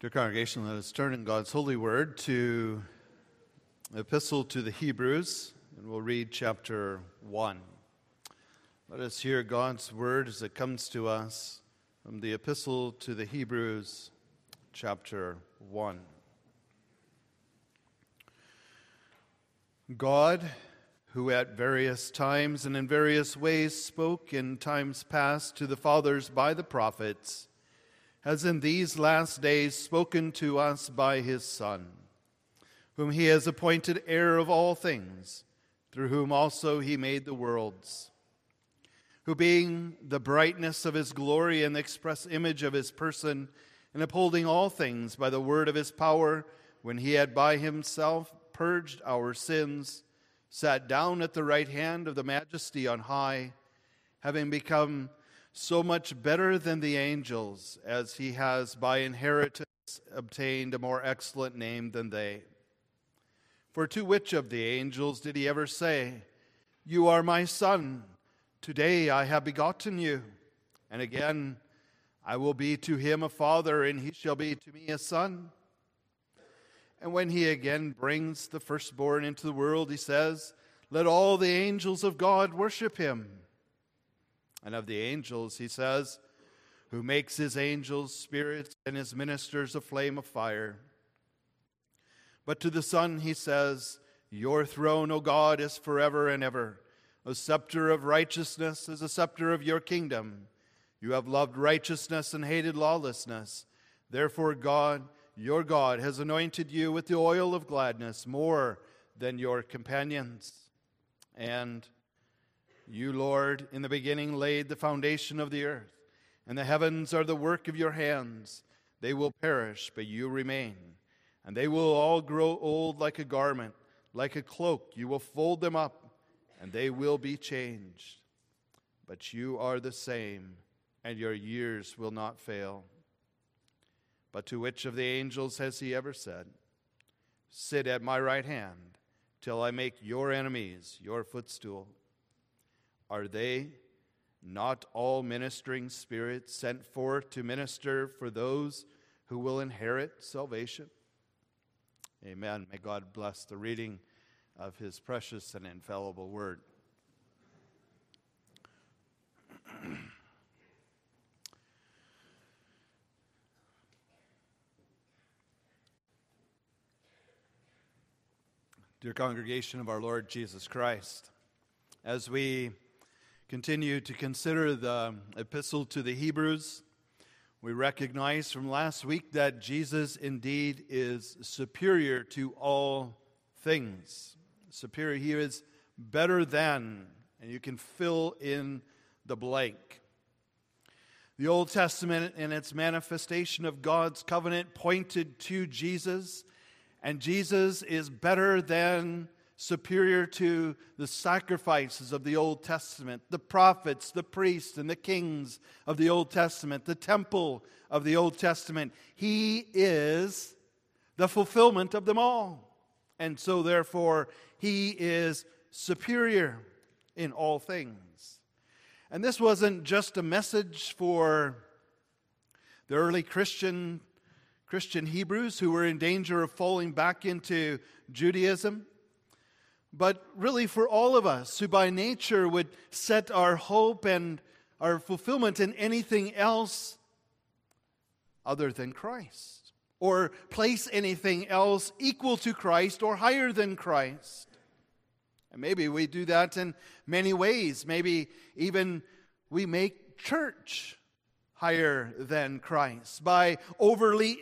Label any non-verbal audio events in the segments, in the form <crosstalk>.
Dear congregation, let us turn in God's holy word to epistle to the Hebrews, and we'll read chapter 1. Let us hear God's word as it comes to us from the epistle to the Hebrews, chapter 1. God, who at various times and in various ways spoke in times past to the fathers by the prophets, has in these last days spoken to us by his Son, whom he has appointed heir of all things, through whom also he made the worlds, who being the brightness of his glory and the express image of his person, and upholding all things by the word of his power, when he had by himself purged our sins, sat down at the right hand of the majesty on high, having become so much better than the angels, as he has by inheritance obtained a more excellent name than they. For to which of the angels did he ever say, You are my son, today I have begotten you? And again, I will be to him a father, and he shall be to me a son. And when he again brings the firstborn into the world, he says, Let all the angels of God worship him. And of the angels, he says, who makes his angels spirits and his ministers a flame of fire. But to the Son, he says, Your throne, O God, is forever and ever. A scepter of righteousness is a scepter of your kingdom. You have loved righteousness and hated lawlessness. Therefore, God, your God, has anointed you with the oil of gladness more than your companions. And you, Lord, in the beginning laid the foundation of the earth, and the heavens are the work of your hands. They will perish, but you remain. And they will all grow old like a garment, like a cloak. You will fold them up, and they will be changed. But you are the same, and your years will not fail. But to which of the angels has he ever said, Sit at my right hand till I make your enemies your footstool? Are they not all ministering spirits sent forth to minister for those who will inherit salvation? Amen. May God bless the reading of his precious and infallible word. Dear congregation of our Lord Jesus Christ, as we continue to consider the epistle to the Hebrews, we recognize from last week that Jesus indeed is superior to all things. Superior, he is better than, and you can fill in the blank. The Old Testament and its manifestation of God's covenant pointed to Jesus, and Jesus is better than superior to the sacrifices of the Old Testament, the prophets, the priests, and the kings of the Old Testament, the temple of the Old Testament. He is the fulfillment of them all. And so, therefore, he is superior in all things. And this wasn't just a message for the early Christian Christian Hebrews who were in danger of falling back into Judaism but really for all of us who by nature would set our hope and our fulfillment in anything else other than Christ, or place anything else equal to Christ or higher than Christ. And maybe we do that in many ways. Maybe even we make church higher than Christ by overly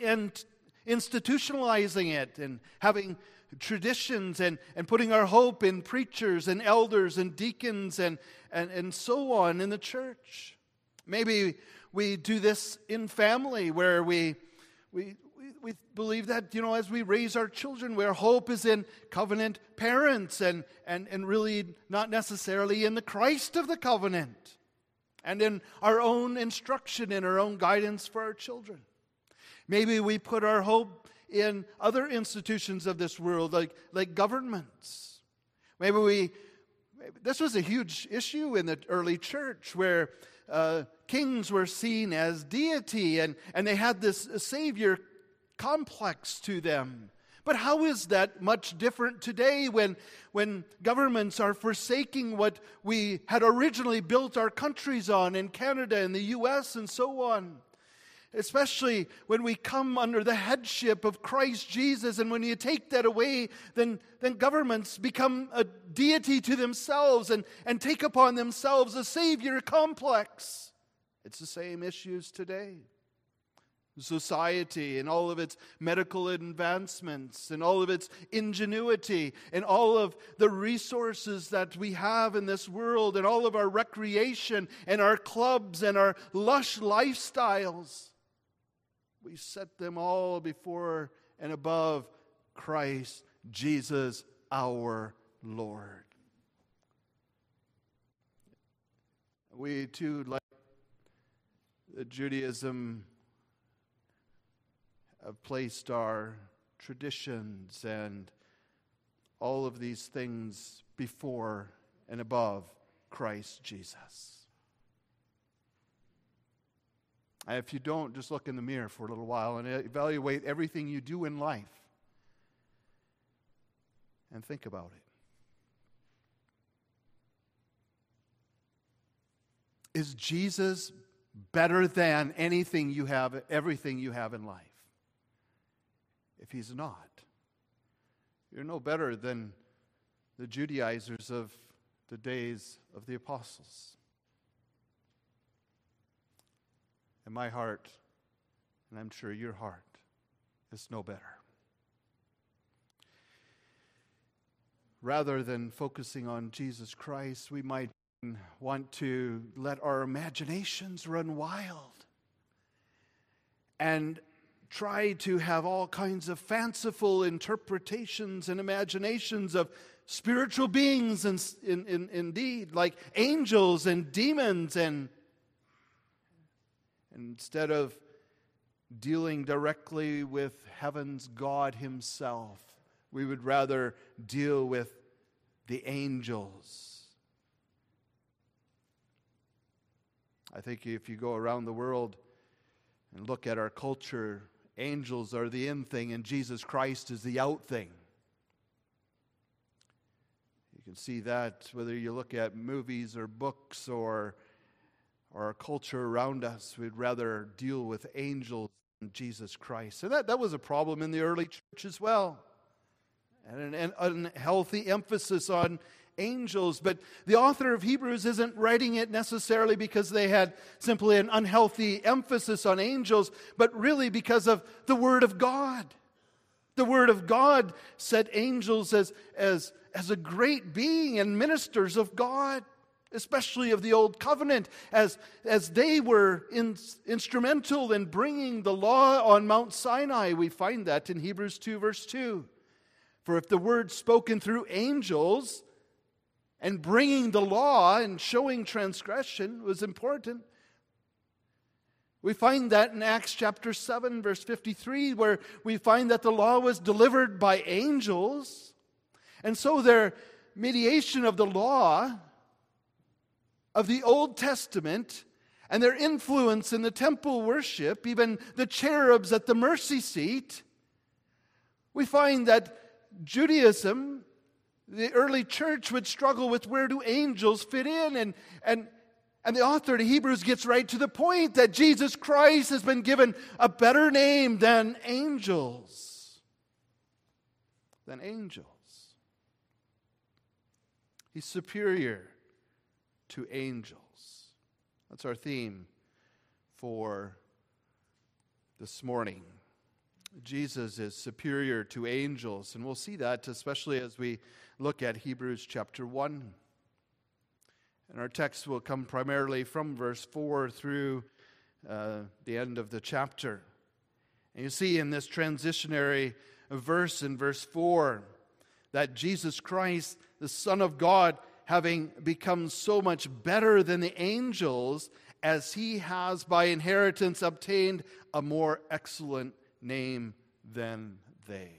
institutionalizing it and having traditions and, and putting our hope in preachers and elders and deacons and, and, and so on in the church. Maybe we do this in family where we, we, we, believe that, you know, as we raise our children, where hope is in covenant parents and, and, and really not necessarily in the Christ of the covenant and in our own instruction and our own guidance for our children. Maybe we put our hope in other institutions of this world, like, like governments. Maybe we, this was a huge issue in the early church where uh, kings were seen as deity and, and they had this Savior complex to them. But how is that much different today when, when governments are forsaking what we had originally built our countries on in Canada and the US and so on? Especially when we come under the headship of Christ Jesus, and when you take that away, then, then governments become a deity to themselves and, and take upon themselves a savior complex. It's the same issues today society and all of its medical advancements and all of its ingenuity and all of the resources that we have in this world and all of our recreation and our clubs and our lush lifestyles. We set them all before and above Christ Jesus our Lord. We too, like the Judaism, have placed our traditions and all of these things before and above Christ Jesus. If you don't, just look in the mirror for a little while and evaluate everything you do in life and think about it. Is Jesus better than anything you have, everything you have in life? if he's not. You're no better than the Judaizers of the days of the apostles. And my heart, and I'm sure your heart, is no better. Rather than focusing on Jesus Christ, we might want to let our imaginations run wild and try to have all kinds of fanciful interpretations and imaginations of spiritual beings in, in, in, indeed like angels and demons and instead of dealing directly with heaven's god himself we would rather deal with the angels i think if you go around the world and look at our culture angels are the in thing and Jesus Christ is the out thing. You can see that whether you look at movies or books or, or our culture around us, we'd rather deal with angels than Jesus Christ. And that, that was a problem in the early church as well. And an, an unhealthy emphasis on angels. But the author of Hebrews isn't writing it necessarily because they had simply an unhealthy emphasis on angels, but really because of the Word of God. The Word of God set angels as, as, as a great being and ministers of God, especially of the Old Covenant, as, as they were in, instrumental in bringing the law on Mount Sinai. We find that in Hebrews 2, verse 2. For if the word spoken through angels and bringing the law and showing transgression was important. We find that in Acts chapter 7, verse 53, where we find that the law was delivered by angels. And so their mediation of the law of the Old Testament and their influence in the temple worship, even the cherubs at the mercy seat, we find that Judaism the early church would struggle with where do angels fit in and and and the author of Hebrews gets right to the point that Jesus Christ has been given a better name than angels. Than angels. He's superior to angels. That's our theme for this morning. Jesus is superior to angels, and we'll see that especially as we look at Hebrews chapter 1. And our text will come primarily from verse 4 through uh, the end of the chapter. And you see in this transitionary verse in verse 4 that Jesus Christ, the Son of God, having become so much better than the angels, as he has by inheritance obtained a more excellent name than they.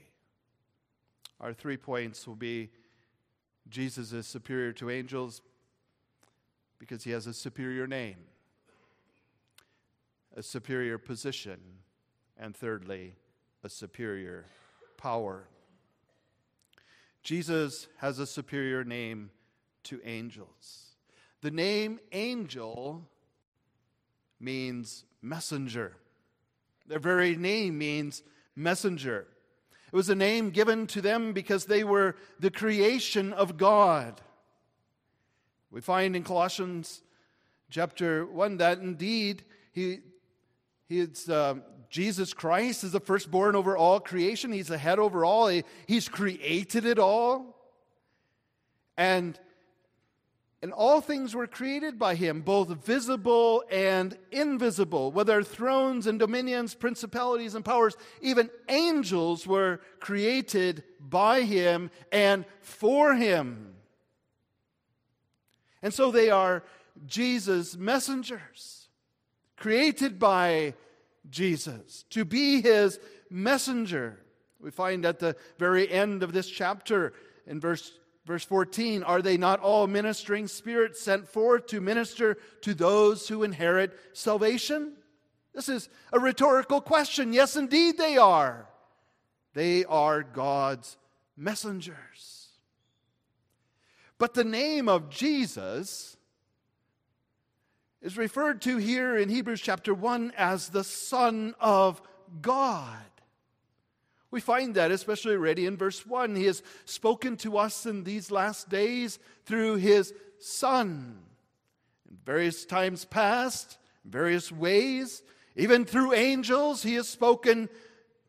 Our three points will be Jesus is superior to angels because he has a superior name, a superior position, and thirdly, a superior power. Jesus has a superior name to angels. The name angel means messenger. Their very name means messenger. It was a name given to them because they were the creation of God. We find in Colossians chapter 1 that indeed he, he's, uh, Jesus Christ is the firstborn over all creation. He's the head over all. He, he's created it all. And, and all things were created by him, both visible and invisible, whether thrones and dominions, principalities and powers, even angels were created by him and for him. And so they are Jesus' messengers, created by Jesus, to be his messenger. We find at the very end of this chapter in verse, verse 14 Are they not all ministering spirits sent forth to minister to those who inherit salvation? This is a rhetorical question. Yes, indeed, they are. They are God's messengers. But the name of Jesus is referred to here in Hebrews chapter 1 as the Son of God. We find that especially already in verse 1. He has spoken to us in these last days through his Son. In various times past, various ways, even through angels, he has spoken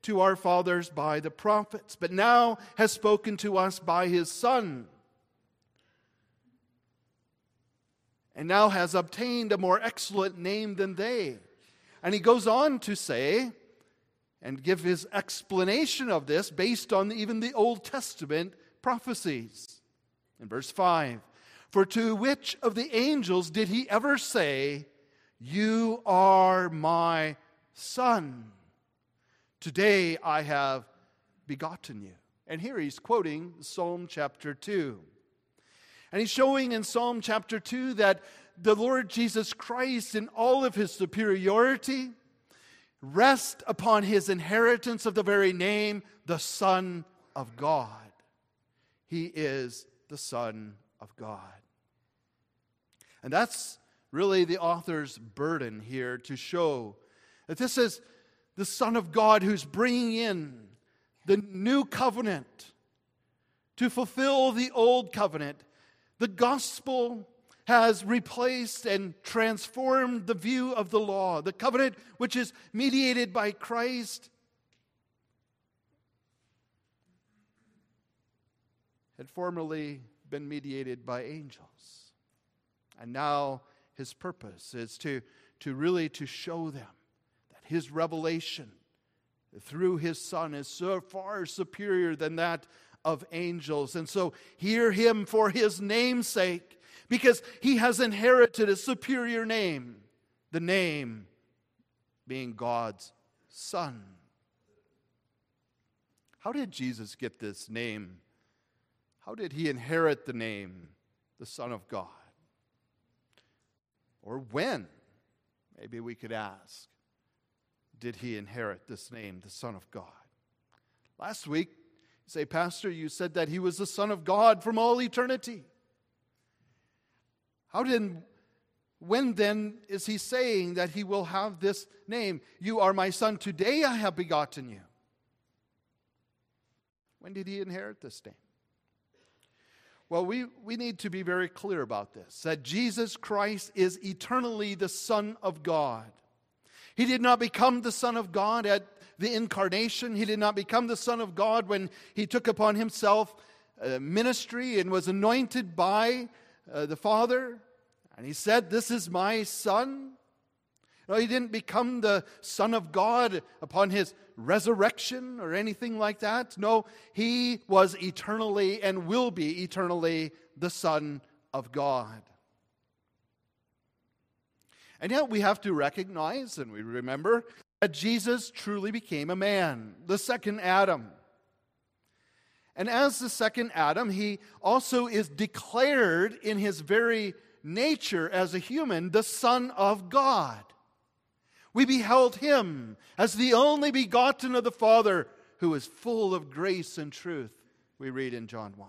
to our fathers by the prophets, but now has spoken to us by his Son. and now has obtained a more excellent name than they. And he goes on to say, and give his explanation of this based on even the Old Testament prophecies. In verse 5 For to which of the angels did he ever say, You are my son? Today I have begotten you. And here he's quoting Psalm chapter 2. And he's showing in Psalm chapter 2 that the Lord Jesus Christ, in all of his superiority, rest upon his inheritance of the very name, the Son of God. He is the Son of God. And that's really the author's burden here to show that this is the Son of God who's bringing in the new covenant to fulfill the old covenant the gospel has replaced and transformed the view of the law. The covenant, which is mediated by Christ, had formerly been mediated by angels. And now his purpose is to, to really to show them that his revelation through his son is so far superior than that of angels. And so hear him for his name's sake, because he has inherited a superior name, the name being God's Son. How did Jesus get this name? How did he inherit the name, the Son of God? Or when, maybe we could ask, did he inherit this name, the Son of God? Last week, say, Pastor, you said that he was the Son of God from all eternity. How did, when then is he saying that he will have this name? You are my son, today I have begotten you. When did he inherit this name? Well, we, we need to be very clear about this that Jesus Christ is eternally the Son of God. He did not become the Son of God at the incarnation. He did not become the Son of God when he took upon himself uh, ministry and was anointed by uh, the Father. And he said, This is my Son. No, he didn't become the Son of God upon his resurrection or anything like that. No, he was eternally and will be eternally the Son of God. And yet we have to recognize and we remember that Jesus truly became a man, the second Adam. And as the second Adam, he also is declared in his very nature as a human the Son of God. We beheld him as the only begotten of the Father, who is full of grace and truth, we read in John 1.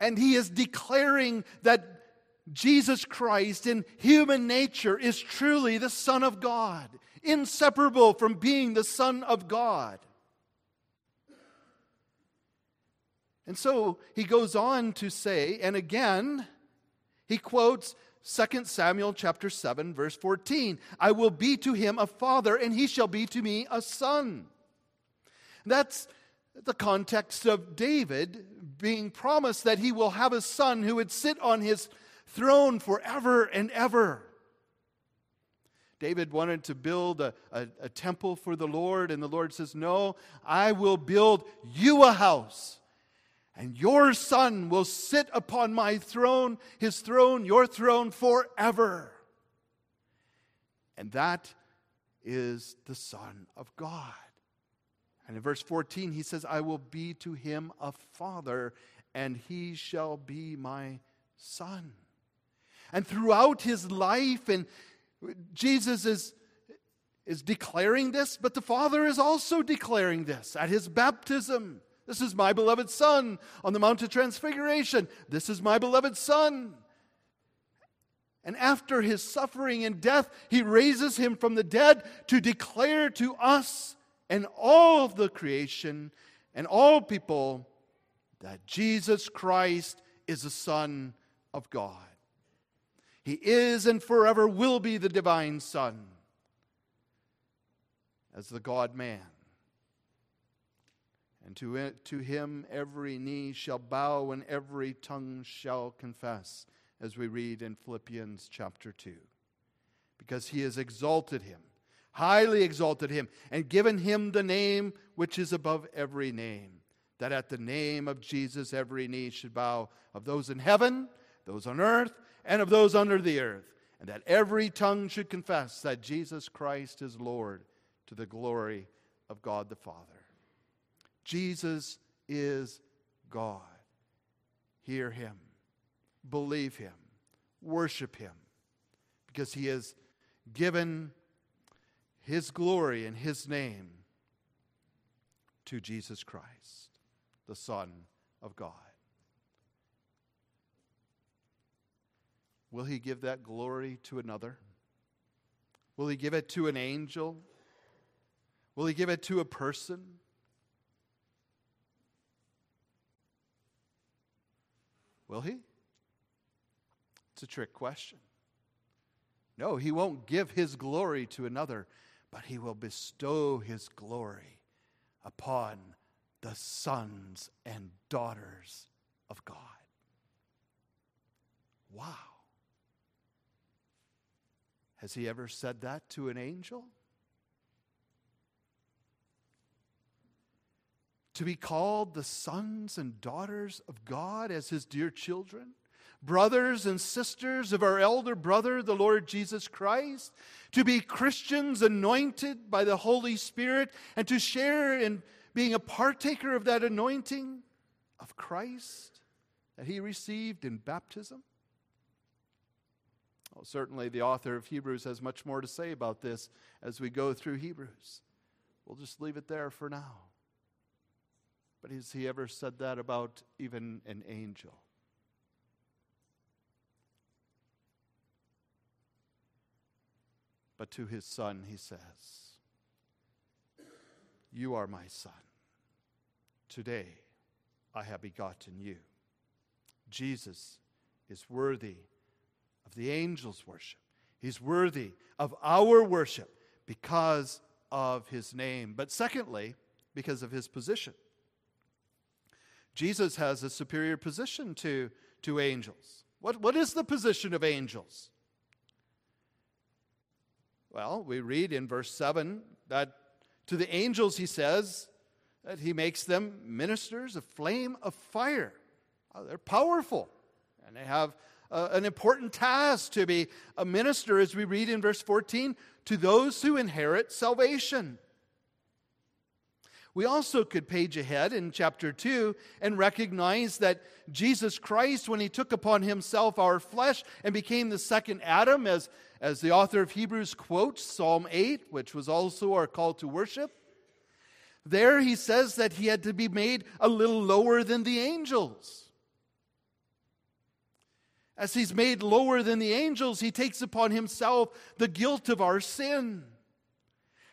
And he is declaring that Jesus Christ in human nature is truly the Son of God, inseparable from being the Son of God. And so he goes on to say, and again, he quotes 2 Samuel chapter 7 verse 14, I will be to him a father and he shall be to me a son. That's the context of David being promised that he will have a son who would sit on his throne forever and ever. David wanted to build a, a, a, temple for the Lord, and the Lord says, No, I will build you a house and your son will sit upon my throne, his throne, your throne forever. And that is the Son of God. And in verse 14, he says, I will be to him a father, and he shall be my son. And throughout his life, and Jesus is, is declaring this, but the Father is also declaring this at his baptism. This is my beloved Son on the Mount of Transfiguration. This is my beloved Son. And after his suffering and death, he raises him from the dead to declare to us and all of the creation and all people that Jesus Christ is the Son of God. He is and forever will be the divine Son as the God man. And to, it, to him every knee shall bow and every tongue shall confess, as we read in Philippians chapter 2. Because he has exalted him, highly exalted him, and given him the name which is above every name, that at the name of Jesus every knee should bow, of those in heaven, those on earth, and of those under the earth, and that every tongue should confess that Jesus Christ is Lord to the glory of God the Father. Jesus is God. Hear him, believe him, worship him, because he has given his glory and his name to Jesus Christ, the Son of God. Will he give that glory to another? Will he give it to an angel? Will he give it to a person? Will he? It's a trick question. No, he won't give his glory to another, but he will bestow his glory upon the sons and daughters of God. Wow. Has he ever said that to an angel? To be called the sons and daughters of God as his dear children, brothers and sisters of our elder brother, the Lord Jesus Christ, to be Christians anointed by the Holy Spirit, and to share in being a partaker of that anointing of Christ that he received in baptism. Well, certainly, the author of Hebrews has much more to say about this as we go through Hebrews. We'll just leave it there for now. But has he ever said that about even an angel? But to his son, he says, You are my son. Today I have begotten you. Jesus is worthy of the angels' worship. He's worthy of our worship because of his name. But secondly, because of his position. Jesus has a superior position to, to angels. What, what is the position of angels? Well, we read in verse 7 that to the angels he says that he makes them ministers of flame of fire. Oh, they're powerful and they have uh, an important task to be a minister, as we read in verse 14, to those who inherit salvation. We also could page ahead in chapter 2 and recognize that Jesus Christ, when he took upon himself our flesh and became the second Adam, as, as the author of Hebrews quotes Psalm 8, which was also our call to worship, there he says that he had to be made a little lower than the angels. As he's made lower than the angels, he takes upon himself the guilt of our sin.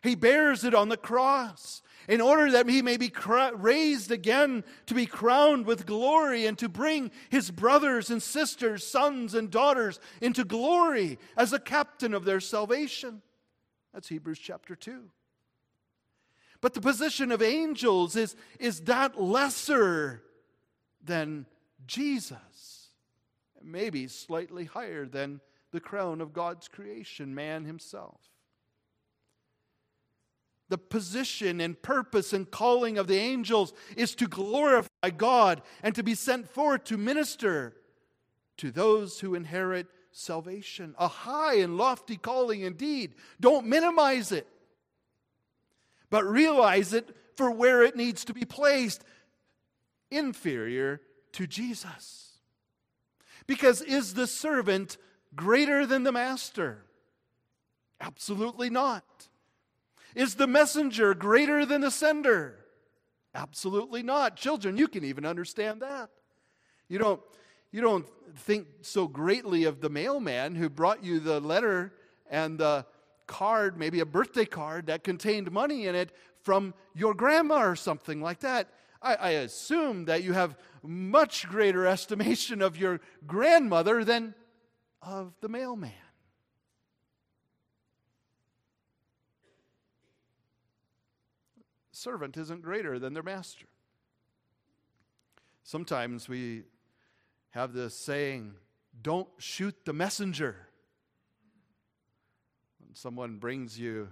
He bears it on the cross in order that he may be raised again to be crowned with glory and to bring his brothers and sisters, sons and daughters into glory as a captain of their salvation. That's Hebrews chapter 2. But the position of angels is, is that lesser than Jesus, maybe slightly higher than the crown of God's creation, man himself the position and purpose and calling of the angels is to glorify God and to be sent forth to minister to those who inherit salvation. A high and lofty calling indeed. Don't minimize it, but realize it for where it needs to be placed inferior to Jesus. Because is the servant greater than the master? Absolutely not. Is the messenger greater than the sender? Absolutely not. Children, you can even understand that. You don't, you don't think so greatly of the mailman who brought you the letter and the card, maybe a birthday card that contained money in it from your grandma or something like that. I, I assume that you have much greater <laughs> estimation of your grandmother than of the mailman. Servant isn't greater than their master. Sometimes we have this saying, don't shoot the messenger. When someone brings you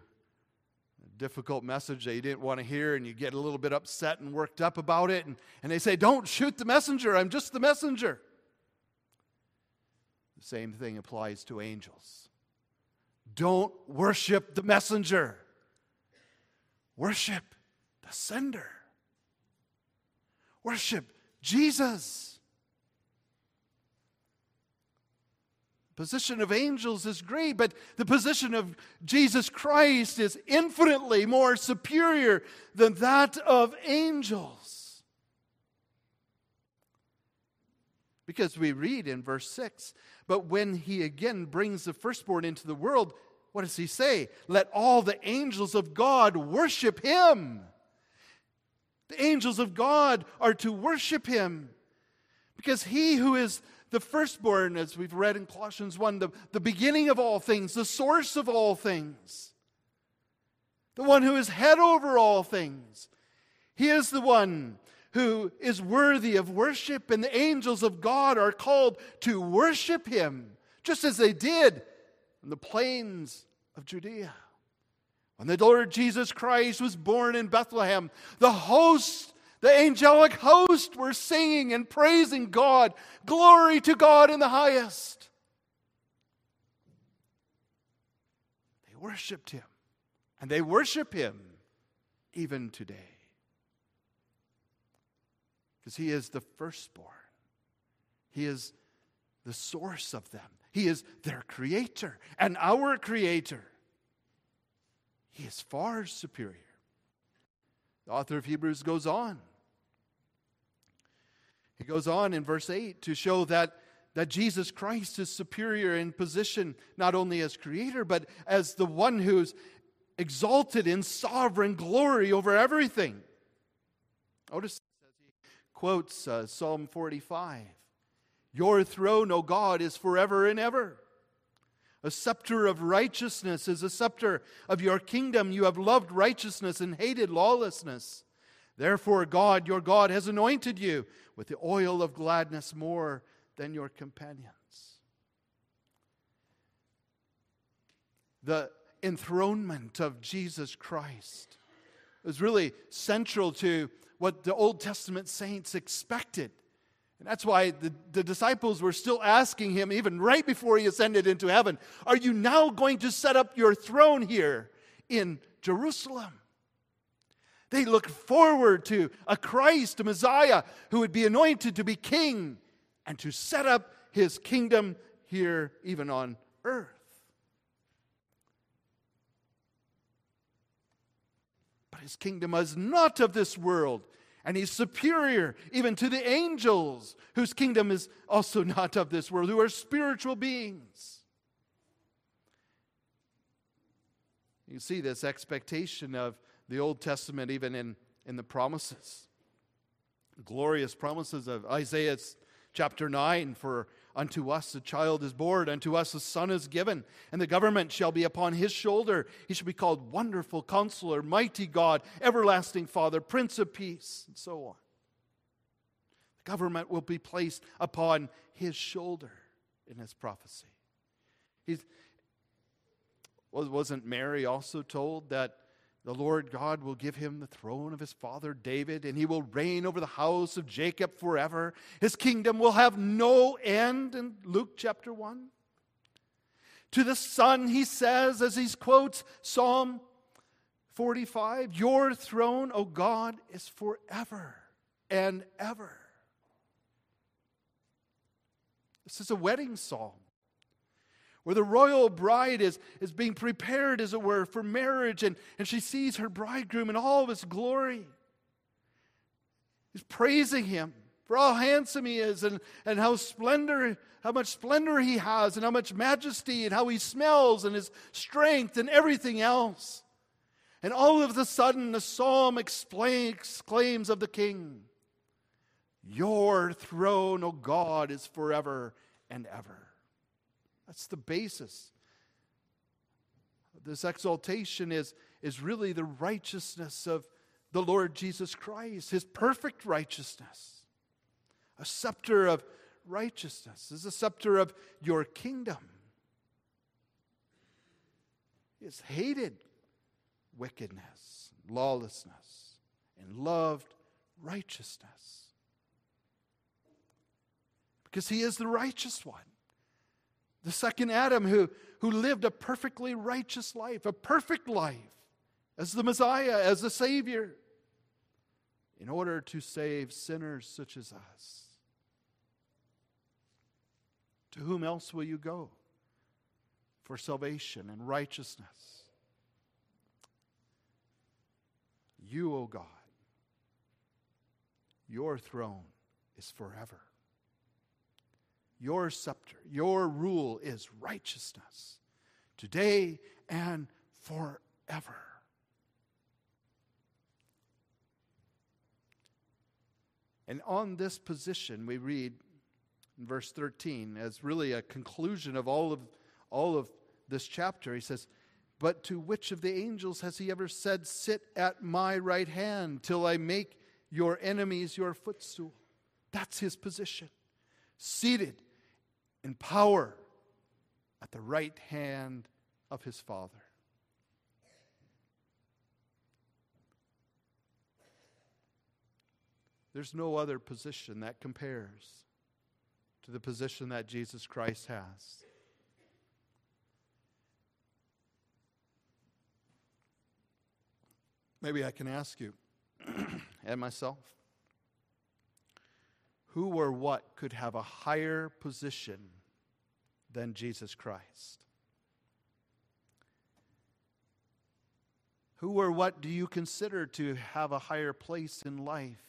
a difficult message that you didn't want to hear and you get a little bit upset and worked up about it, and, and they say, Don't shoot the messenger, I'm just the messenger. The same thing applies to angels. Don't worship the messenger, worship the sender. Worship Jesus. Position of angels is great, but the position of Jesus Christ is infinitely more superior than that of angels. Because we read in verse 6 But when he again brings the firstborn into the world, what does he say? Let all the angels of God worship him. The angels of God are to worship him because he who is the firstborn, as we've read in Colossians 1, the, the beginning of all things, the source of all things, the one who is head over all things, he is the one who is worthy of worship, and the angels of God are called to worship him, just as they did in the plains of Judea. When the Lord Jesus Christ was born in Bethlehem, the host, the angelic host, were singing and praising God. Glory to God in the highest. They worshiped him, and they worship him even today. Because he is the firstborn, he is the source of them, he is their creator and our creator. He is far superior. The author of Hebrews goes on. He goes on in verse 8 to show that, that Jesus Christ is superior in position, not only as creator, but as the one who's exalted in sovereign glory over everything. Notice as he quotes uh, Psalm 45 Your throne, O God, is forever and ever. A scepter of righteousness is a scepter of your kingdom. You have loved righteousness and hated lawlessness. Therefore, God, your God, has anointed you with the oil of gladness more than your companions. The enthronement of Jesus Christ is really central to what the Old Testament saints expected. And that's why the, the disciples were still asking him, even right before he ascended into heaven, Are you now going to set up your throne here in Jerusalem? They looked forward to a Christ, a Messiah, who would be anointed to be king and to set up his kingdom here, even on earth. But his kingdom is not of this world. And he's superior even to the angels, whose kingdom is also <laughs> not of this world, who are spiritual beings. You see this expectation of the Old Testament even in, in the promises. Glorious promises of Isaiah chapter 9 For unto us a child is born, unto us a son is given, and the government shall be upon his shoulder. He shall be called Wonderful Counselor, Mighty God, Everlasting Father, Prince of Peace, and so on. The government will be placed upon his shoulder in his prophecy. He's, wasn't Mary also told that the Lord God will give him the throne of his father David, and he will reign over the house of Jacob forever. His kingdom will have no end in Luke chapter 1. To the Son, he says, as he quotes Psalm 45, Your throne, O God, is forever and ever. This is a wedding psalm where the royal bride is, is being prepared, as it were, for marriage, and, and she sees her bridegroom in all of his glory. He's praising him for how handsome he is and, and how splendor, how much splendor he has, and how much majesty, and how he smells, and his strength, and everything else. And all of a sudden, the psalm explain, exclaims of the king, Your throne, O God, is forever and ever. That's the basis. This exaltation is, is really the righteousness of the Lord Jesus Christ, his perfect righteousness. A scepter of righteousness is a scepter of your kingdom. He has hated wickedness, lawlessness, and loved righteousness. Because he is the righteous one. The second Adam who, who lived a perfectly righteous life, a perfect life as the Messiah, as the Savior, in order to save sinners such as us. To whom else will you go for salvation and righteousness? You, O God, your throne is forever. Your scepter, your rule is righteousness today and forever. And on this position, we read in verse 13 as really a conclusion of all of, all of this chapter. He says, But to which of the angels has he ever said, Sit at my right hand till I make your enemies your footstool? That's his position. Seated in power at the right hand of his Father. There's no other position that compares to the position that Jesus Christ has. Maybe I can ask you <clears throat> and myself who or what could have a higher position than Jesus Christ? Who or what do you consider to have a higher place in life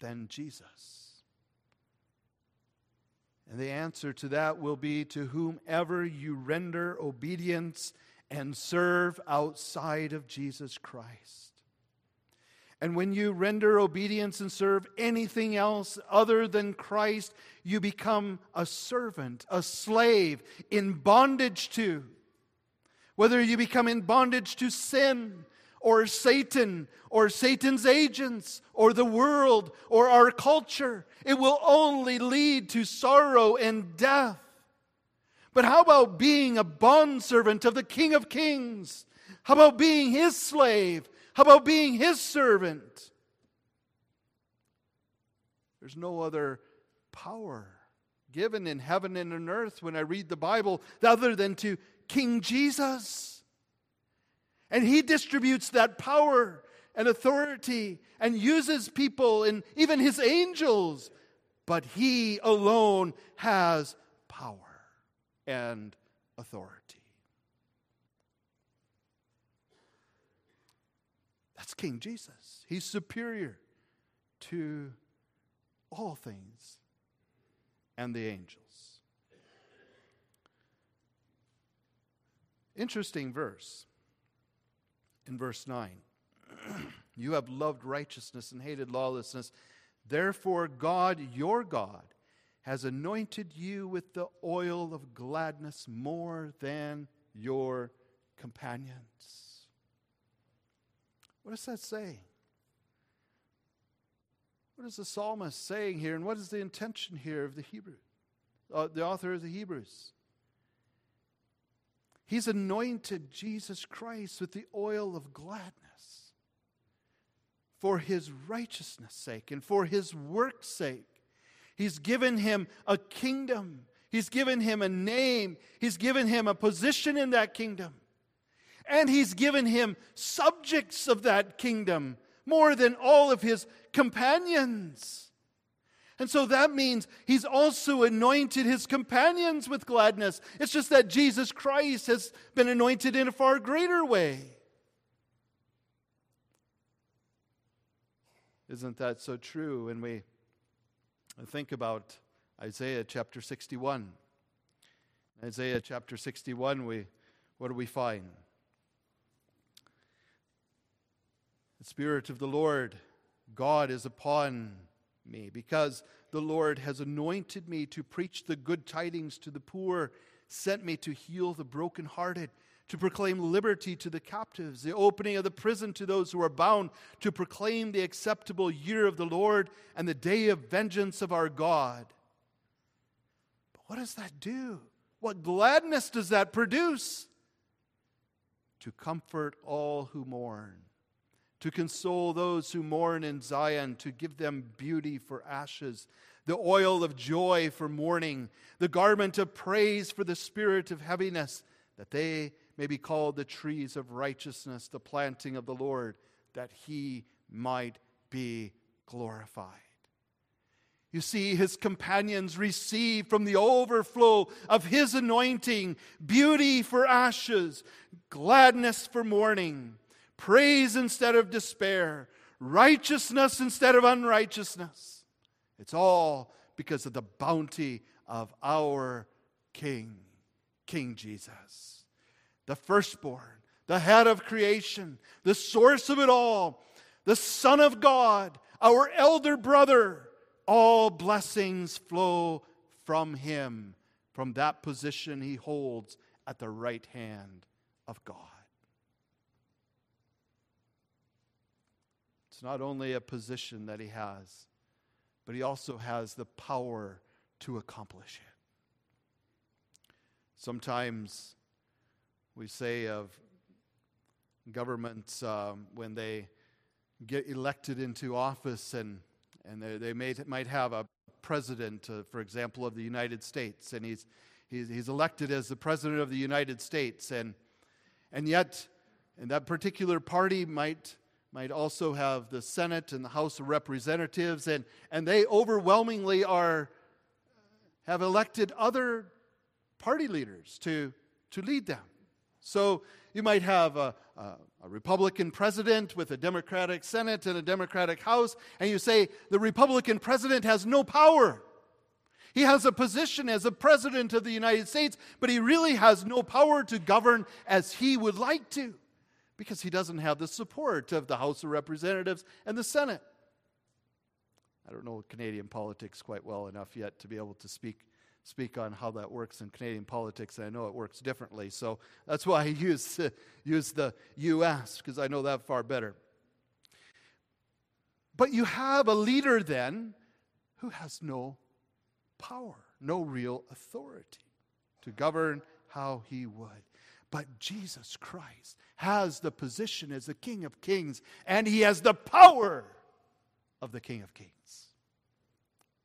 than Jesus? And the answer to that will be to whomever you render obedience and serve outside of Jesus Christ. And when you render obedience and serve anything else other than Christ, you become a servant, a slave, in bondage to. Whether you become in bondage to sin, or Satan, or Satan's agents, or the world, or our culture, it will only lead to sorrow and death. But how about being a bondservant of the King of Kings? How about being his slave? How about being his servant? There's no other power given in heaven and on earth when I read the Bible other than to King Jesus. And he distributes that power and authority and uses people and even his angels. But he alone has power and authority. That's King Jesus. He's superior to all things and the angels. Interesting verse in verse 9. <clears throat> you have loved righteousness and hated lawlessness. Therefore, God, your God, has anointed you with the oil of gladness more than your companions. What does that say? What is the psalmist saying here, and what is the intention here of the Hebrew, uh, the author of the Hebrews? He's anointed Jesus Christ with the oil of gladness for his righteousness' sake and for his work's sake. He's given him a kingdom. He's given him a name. He's given him a position in that kingdom. And he's given him subjects of that kingdom more than all of his companions. And so that means he's also anointed his companions with gladness. It's just that Jesus Christ has been anointed in a far greater way. Isn't that so true when we think about Isaiah chapter 61? Isaiah chapter 61, we, what do we find? The Spirit of the Lord, God, is upon me, because the Lord has anointed me to preach the good tidings to the poor, sent me to heal the brokenhearted, to proclaim liberty to the captives, the opening of the prison to those who are bound, to proclaim the acceptable year of the Lord and the day of vengeance of our God. But what does that do? What gladness does that produce? To comfort all who mourn to console those who mourn in Zion, to give them beauty for ashes, the oil of joy for mourning, the garment of praise for the spirit of heaviness, that they may be called the trees of righteousness, the planting of the Lord, that he might be glorified. You see, his companions receive from the overflow of his anointing beauty for ashes, gladness for mourning praise instead of despair, righteousness instead of unrighteousness. It's all because of the bounty of our King, King Jesus, the firstborn, the head of creation, the source of it all, the Son of God, our elder brother. All blessings flow from him, from that position he holds at the right hand of God. It's not only a position that he has, but he also has the power to accomplish it. Sometimes we say of governments um, when they get elected into office and, and they, they may, might have a president, uh, for example, of the United States, and he's, he's, he's elected as the president of the United States, and, and yet, and that particular party might might also have the Senate and the House of Representatives, and, and they overwhelmingly are have elected other party leaders to, to lead them. So you might have a, a, a, Republican president with a Democratic Senate and a Democratic House, and you say the Republican president has no power. He has a position as a president of the United States, but he really has no power to govern as he would like to because he doesn't have the support of the House of Representatives and the Senate. I don't know Canadian politics quite well enough yet to be able to speak speak on how that works in Canadian politics, I know it works differently. So that's why I use, uh, <laughs> use the U.S., because I know that far better. But you have a leader then who has no power, no real authority to govern how he would. But Jesus Christ has the position as the King of Kings, and he has the power of the King of Kings.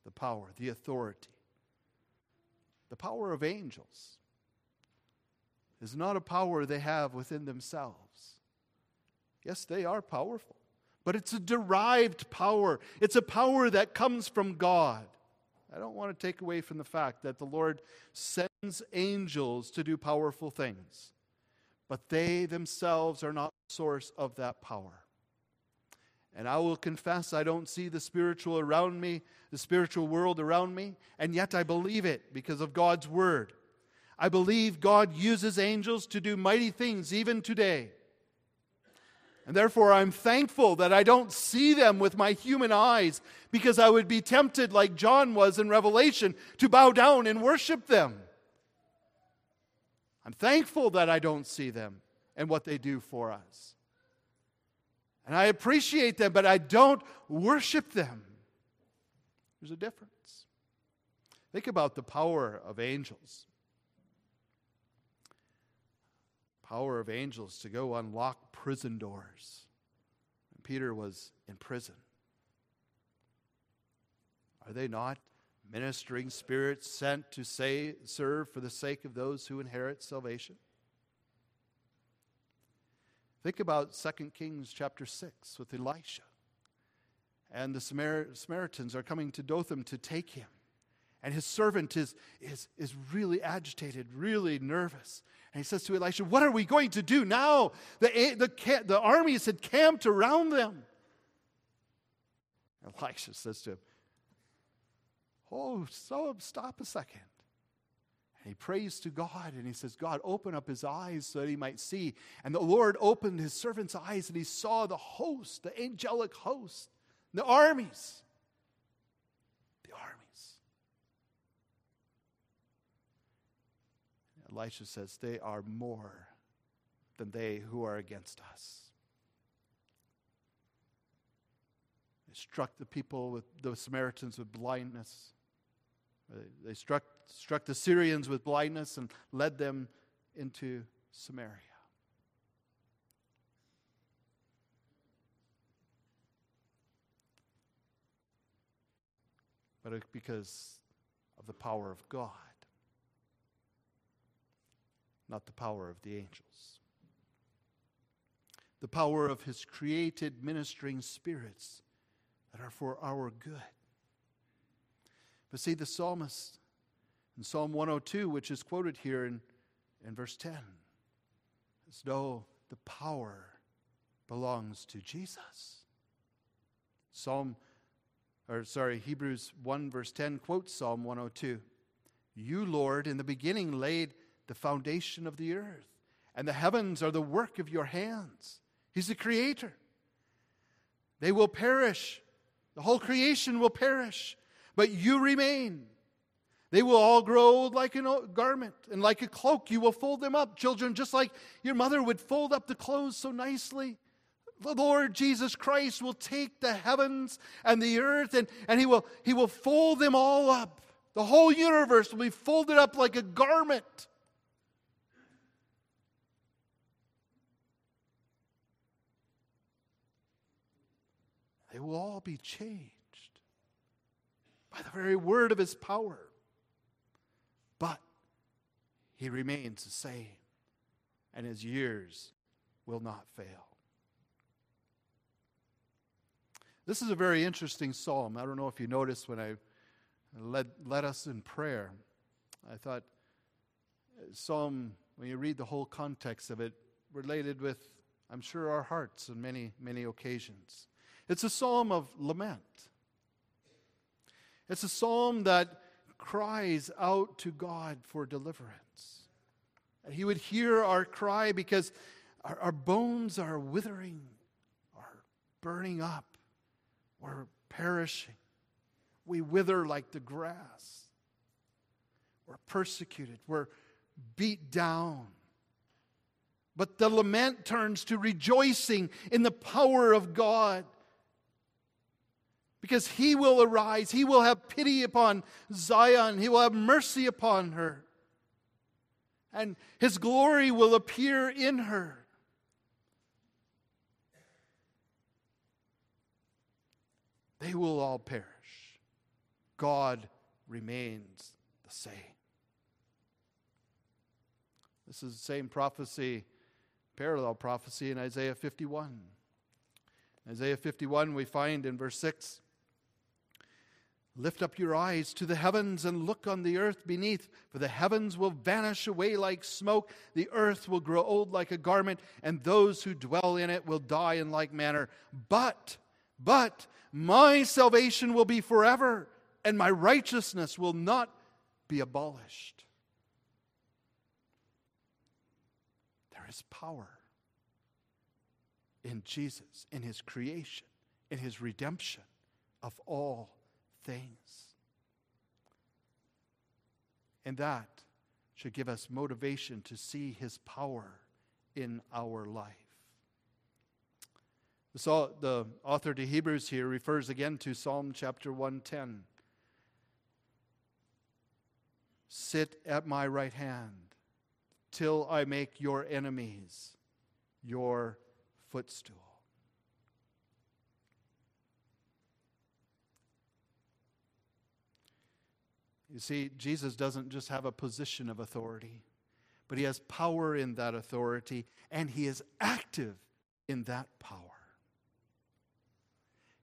The power, the authority. The power of angels is not a power they have within themselves. Yes, they are powerful, but it's a derived power. It's a power that comes from God. I don't want to take away from the fact that the Lord sends angels to do powerful things but they themselves are not the source of that power. And I will confess I don't see the spiritual around me, the spiritual world around me, and yet I believe it because of God's word. I believe God uses angels to do mighty things even today. And therefore, I'm thankful that I don't see them with my human eyes because I would be tempted, like John was in Revelation, to bow down and worship them. I'm thankful that I don't see them and what they do for us. And I appreciate them, but I don't worship them. There's a difference. Think about the power of angels. Power of angels to go unlock prison doors. Peter was in prison. Are they not ministering spirits sent to say, serve for the sake of those who inherit salvation? Think about 2 Kings chapter 6 with Elisha. And the Samar- Samaritans are coming to Dothan to take him. And his servant is, is, is really agitated, really nervous. And he says to Elisha, What are we going to do now? The, the, the armies had camped around them. Elisha says to him, Oh, so stop a second. And he prays to God and he says, God, open up his eyes so that he might see. And the Lord opened his servant's eyes and he saw the host, the angelic host, the armies. The armies. Elisha says, They are more than they who are against us. They struck the people with the Samaritans with blindness. Uh, they struck, struck the Syrians with blindness and led them into Samaria. But uh, because of the power of God, not the power of the angels. The power of His created ministering spirits that are for our good. But see, the psalmist in Psalm 102, which is quoted here in, in verse 10, as though the power belongs to Jesus. Psalm, or sorry, Hebrews 1, verse 10 quotes Psalm 102. You, Lord, in the beginning laid the foundation of the earth, and the heavens are the work of your hands. He's the creator. They will perish, the whole creation will perish but you remain. They will all grow old like a garment, and like a cloak, you will fold them up, children, just like your mother would fold up the clothes so nicely. The Lord Jesus Christ will take the heavens and the earth, and, and he, will, he will fold them all up. The whole universe will be folded up like a garment. They will all be changed by the very word of his power. But he remains the same, and his years will not fail. This is a very interesting psalm. I don't know if you noticed when I led, led us in prayer. I thought uh, Psalm, when you read the whole context of it, related with, I'm sure, our hearts on many, many occasions. It's a psalm of lament. It's a psalm that cries out to God for deliverance. He would hear our cry because our, our bones are withering, are burning up, we're perishing. We wither like the grass. We're persecuted, we're beat down. But the lament turns to rejoicing in the power of God because he will arise. He will have pity upon Zion. He will have mercy upon her. And his glory will appear in her. They will all perish. God remains the same. This is the same prophecy, parallel prophecy in Isaiah 51. Isaiah 51, we find in verse 6 Lift up your eyes to the heavens and look on the earth beneath, for the heavens will vanish away like smoke, the earth will grow old like a garment, and those who dwell in it will die in like manner. But but my salvation will be forever, and my righteousness will not be abolished. There is power in Jesus, in his creation, in his redemption of all things. And that should give us motivation to see his power in our life. So the author to Hebrews here refers again to Psalm chapter 110. Sit at my right hand till I make your enemies your footstool. You see, Jesus doesn't just have a position of authority, but he has power in that authority, and he is active in that power.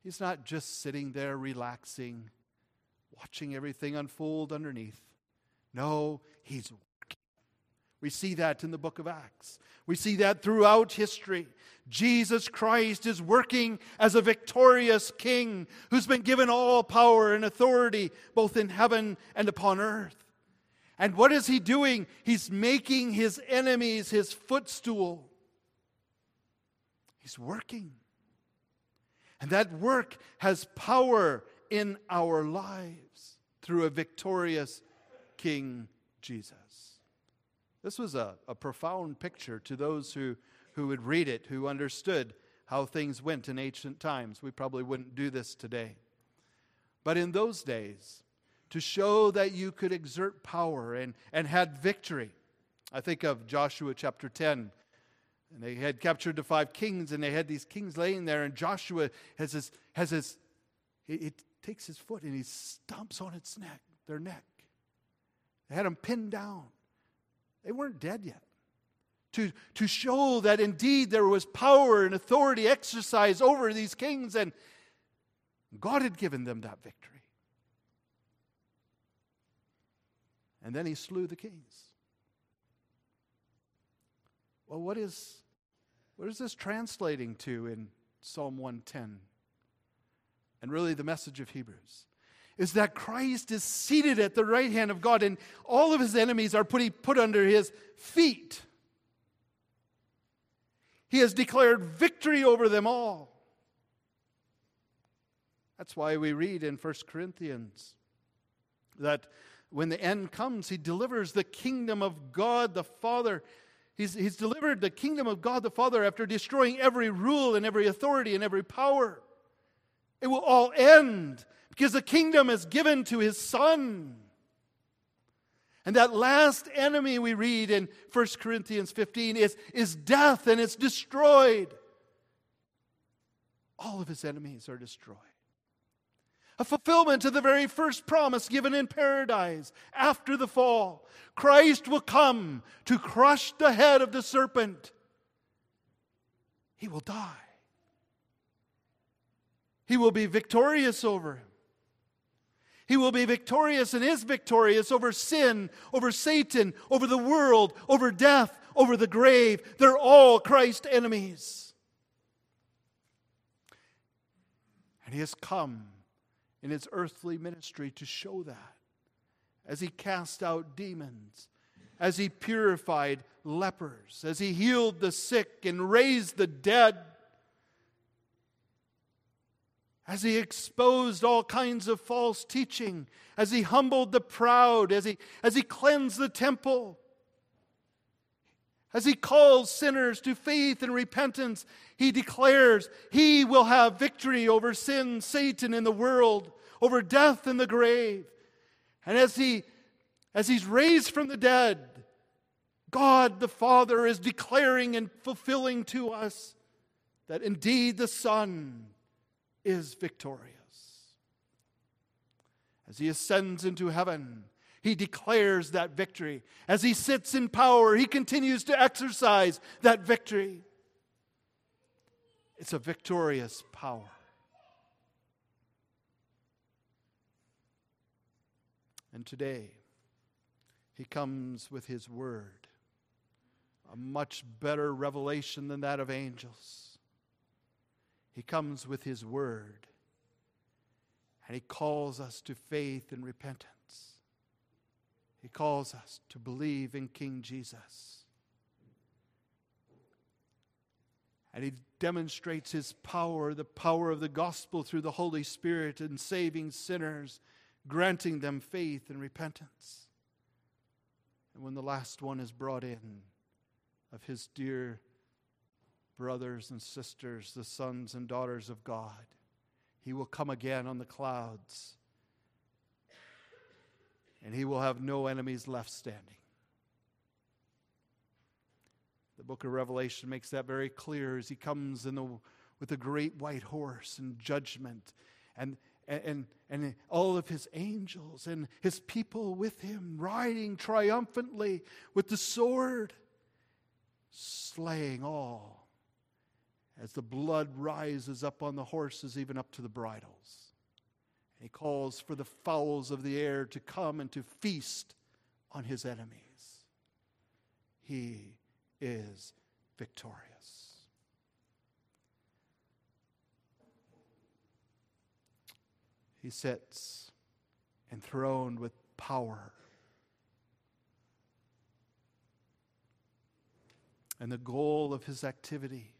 He's not just sitting there relaxing, watching everything unfold underneath. No, he's. We see that in the book of Acts. We see that throughout history. Jesus Christ is working as a victorious king who's been given all power and authority both in heaven and upon earth. And what is he doing? He's making his enemies his footstool. He's working. And that work has power in our lives through a victorious King Jesus. This was a, a profound picture to those who, who would read it, who understood how things went in ancient times. We probably wouldn't do this today. But in those days, to show that you could exert power and, and had victory, I think of Joshua chapter 10. And they had captured the five kings, and they had these kings laying there, and Joshua has his, has his he takes his foot and he stomps on its neck, their neck. They had them pinned down. They weren't dead yet. To, to show that indeed there was power and authority exercised over these kings, and God had given them that victory. And then he slew the kings. Well, what is, what is this translating to in Psalm 110? And really the message of Hebrews is that Christ is seated at the right hand of God and all of his enemies are put, put under his feet. He has declared victory over them all. That's why we read in 1 Corinthians that when the end comes, he delivers the kingdom of God the Father. He's, he's delivered the kingdom of God the Father after destroying every rule and every authority and every power. It will all end because the kingdom is given to his son. And that last enemy we read in 1 Corinthians 15 is, is death and it's destroyed. All of his enemies are destroyed. A fulfillment of the very first promise given in paradise after the fall. Christ will come to crush the head of the serpent. He will die. He will be victorious over him. He will be victorious and is victorious over sin, over Satan, over the world, over death, over the grave. They're all Christ's enemies. And he has come in his earthly ministry to show that as he cast out demons, as he purified lepers, as he healed the sick and raised the dead as he exposed all kinds of false teaching, as he humbled the proud, as he, as he cleansed the temple, as he calls sinners to faith and repentance, he declares he will have victory over sin, Satan, and the world, over death and the grave. And as he as he's raised from the dead, God the Father is declaring and fulfilling to us that indeed the Son is victorious. As he ascends into heaven, he declares that victory. As he sits in power, he continues to exercise that victory. It's a victorious power. And today, he comes with his word, a much better revelation than that of angels. He comes with His Word. And He calls us to faith and repentance. He calls us to believe in King Jesus. And He demonstrates His power, the power of the gospel through the Holy Spirit in saving sinners, granting them faith and repentance. And when the last one is brought in of His dear brothers and sisters, the sons and daughters of God, he will come again on the clouds, and he will have no enemies left standing. The book of Revelation makes that very clear as he comes in the, with a great white horse and judgment and, and, and all of his angels and his people with him, riding triumphantly with the sword, slaying all as the blood rises up on the horses, even up to the bridles. And he calls for the fowls of the air to come and to feast on his enemies. He is victorious. He sits enthroned with power. And the goal of his activity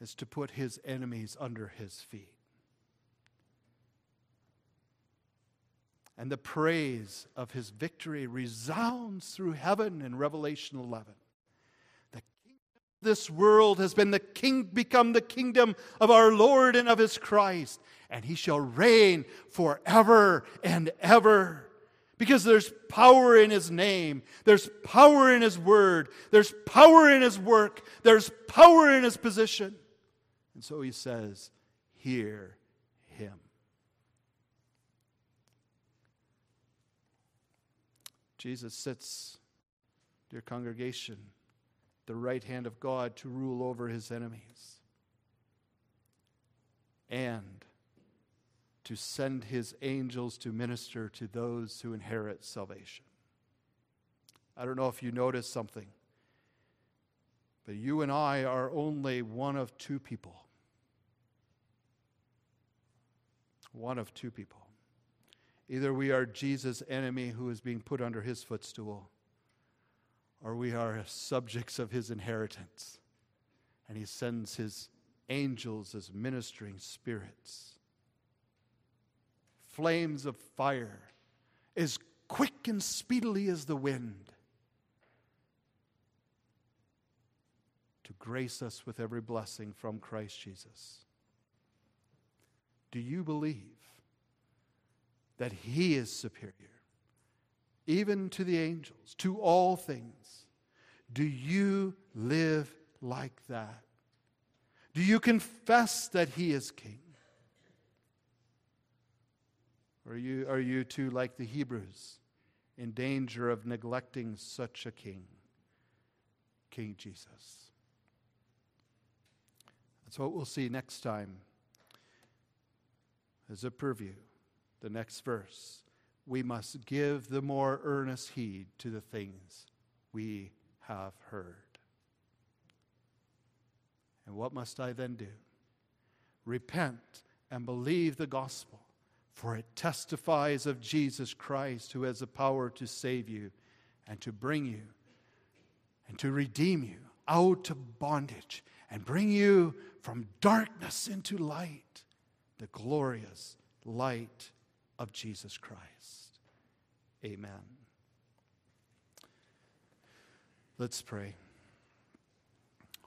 is to put his enemies under his feet. And the praise of his victory resounds through heaven in Revelation 11. The kingdom of this world has been the king become the kingdom of our Lord and of his Christ, and he shall reign forever and ever. Because there's power in his name. There's power in his word. There's power in his work. There's power in his position. And so he says, Hear him. Jesus sits, dear congregation, the right hand of God to rule over his enemies and to send his angels to minister to those who inherit salvation. I don't know if you noticed something, but you and I are only one of two people one of two people. Either we are Jesus' enemy who is being put under his footstool, or we are subjects of his inheritance. And he sends his angels as ministering spirits. Flames of fire, as quick and speedily as the wind, to grace us with every blessing from Christ Jesus. Do you believe that He is superior, even to the angels, to all things? Do you live like that? Do you confess that He is King? Or are you, are you too like the Hebrews, in danger of neglecting such a King, King Jesus? That's what we'll see next time as a purview, the next verse, we must give the more earnest heed to the things we have heard. And what must I then do? Repent and believe the gospel, for it testifies of Jesus Christ, who has the power to save you and to bring you and to redeem you out of bondage and bring you from darkness into light the glorious light of Jesus Christ. Amen. Let's pray.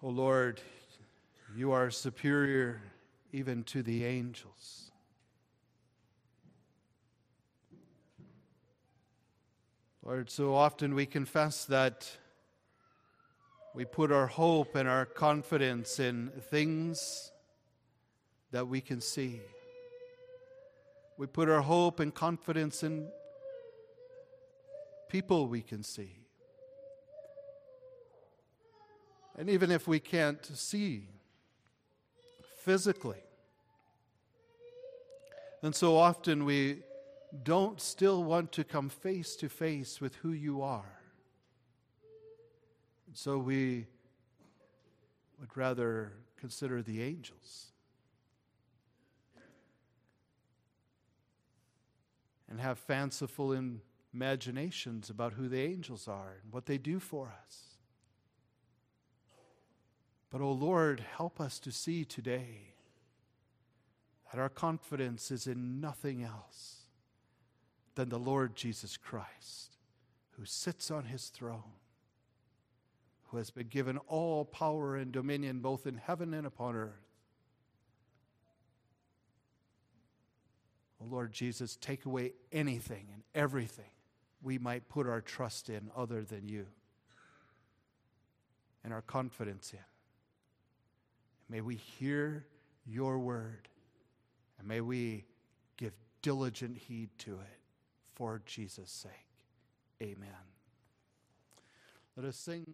Oh Lord, you are superior even to the angels. Lord, so often we confess that we put our hope and our confidence in things that we can see. We put our hope and confidence in people we can see. And even if we can't see physically, and so often we don't still want to come face to face with who you are. And So we would rather consider the angels and have fanciful imaginations about who the angels are and what they do for us. But, oh Lord, help us to see today that our confidence is in nothing else than the Lord Jesus Christ, who sits on his throne, who has been given all power and dominion both in heaven and upon earth. Oh Lord Jesus, take away anything and everything we might put our trust in other than you and our confidence in. May we hear your word and may we give diligent heed to it for Jesus' sake. Amen. Let us sing.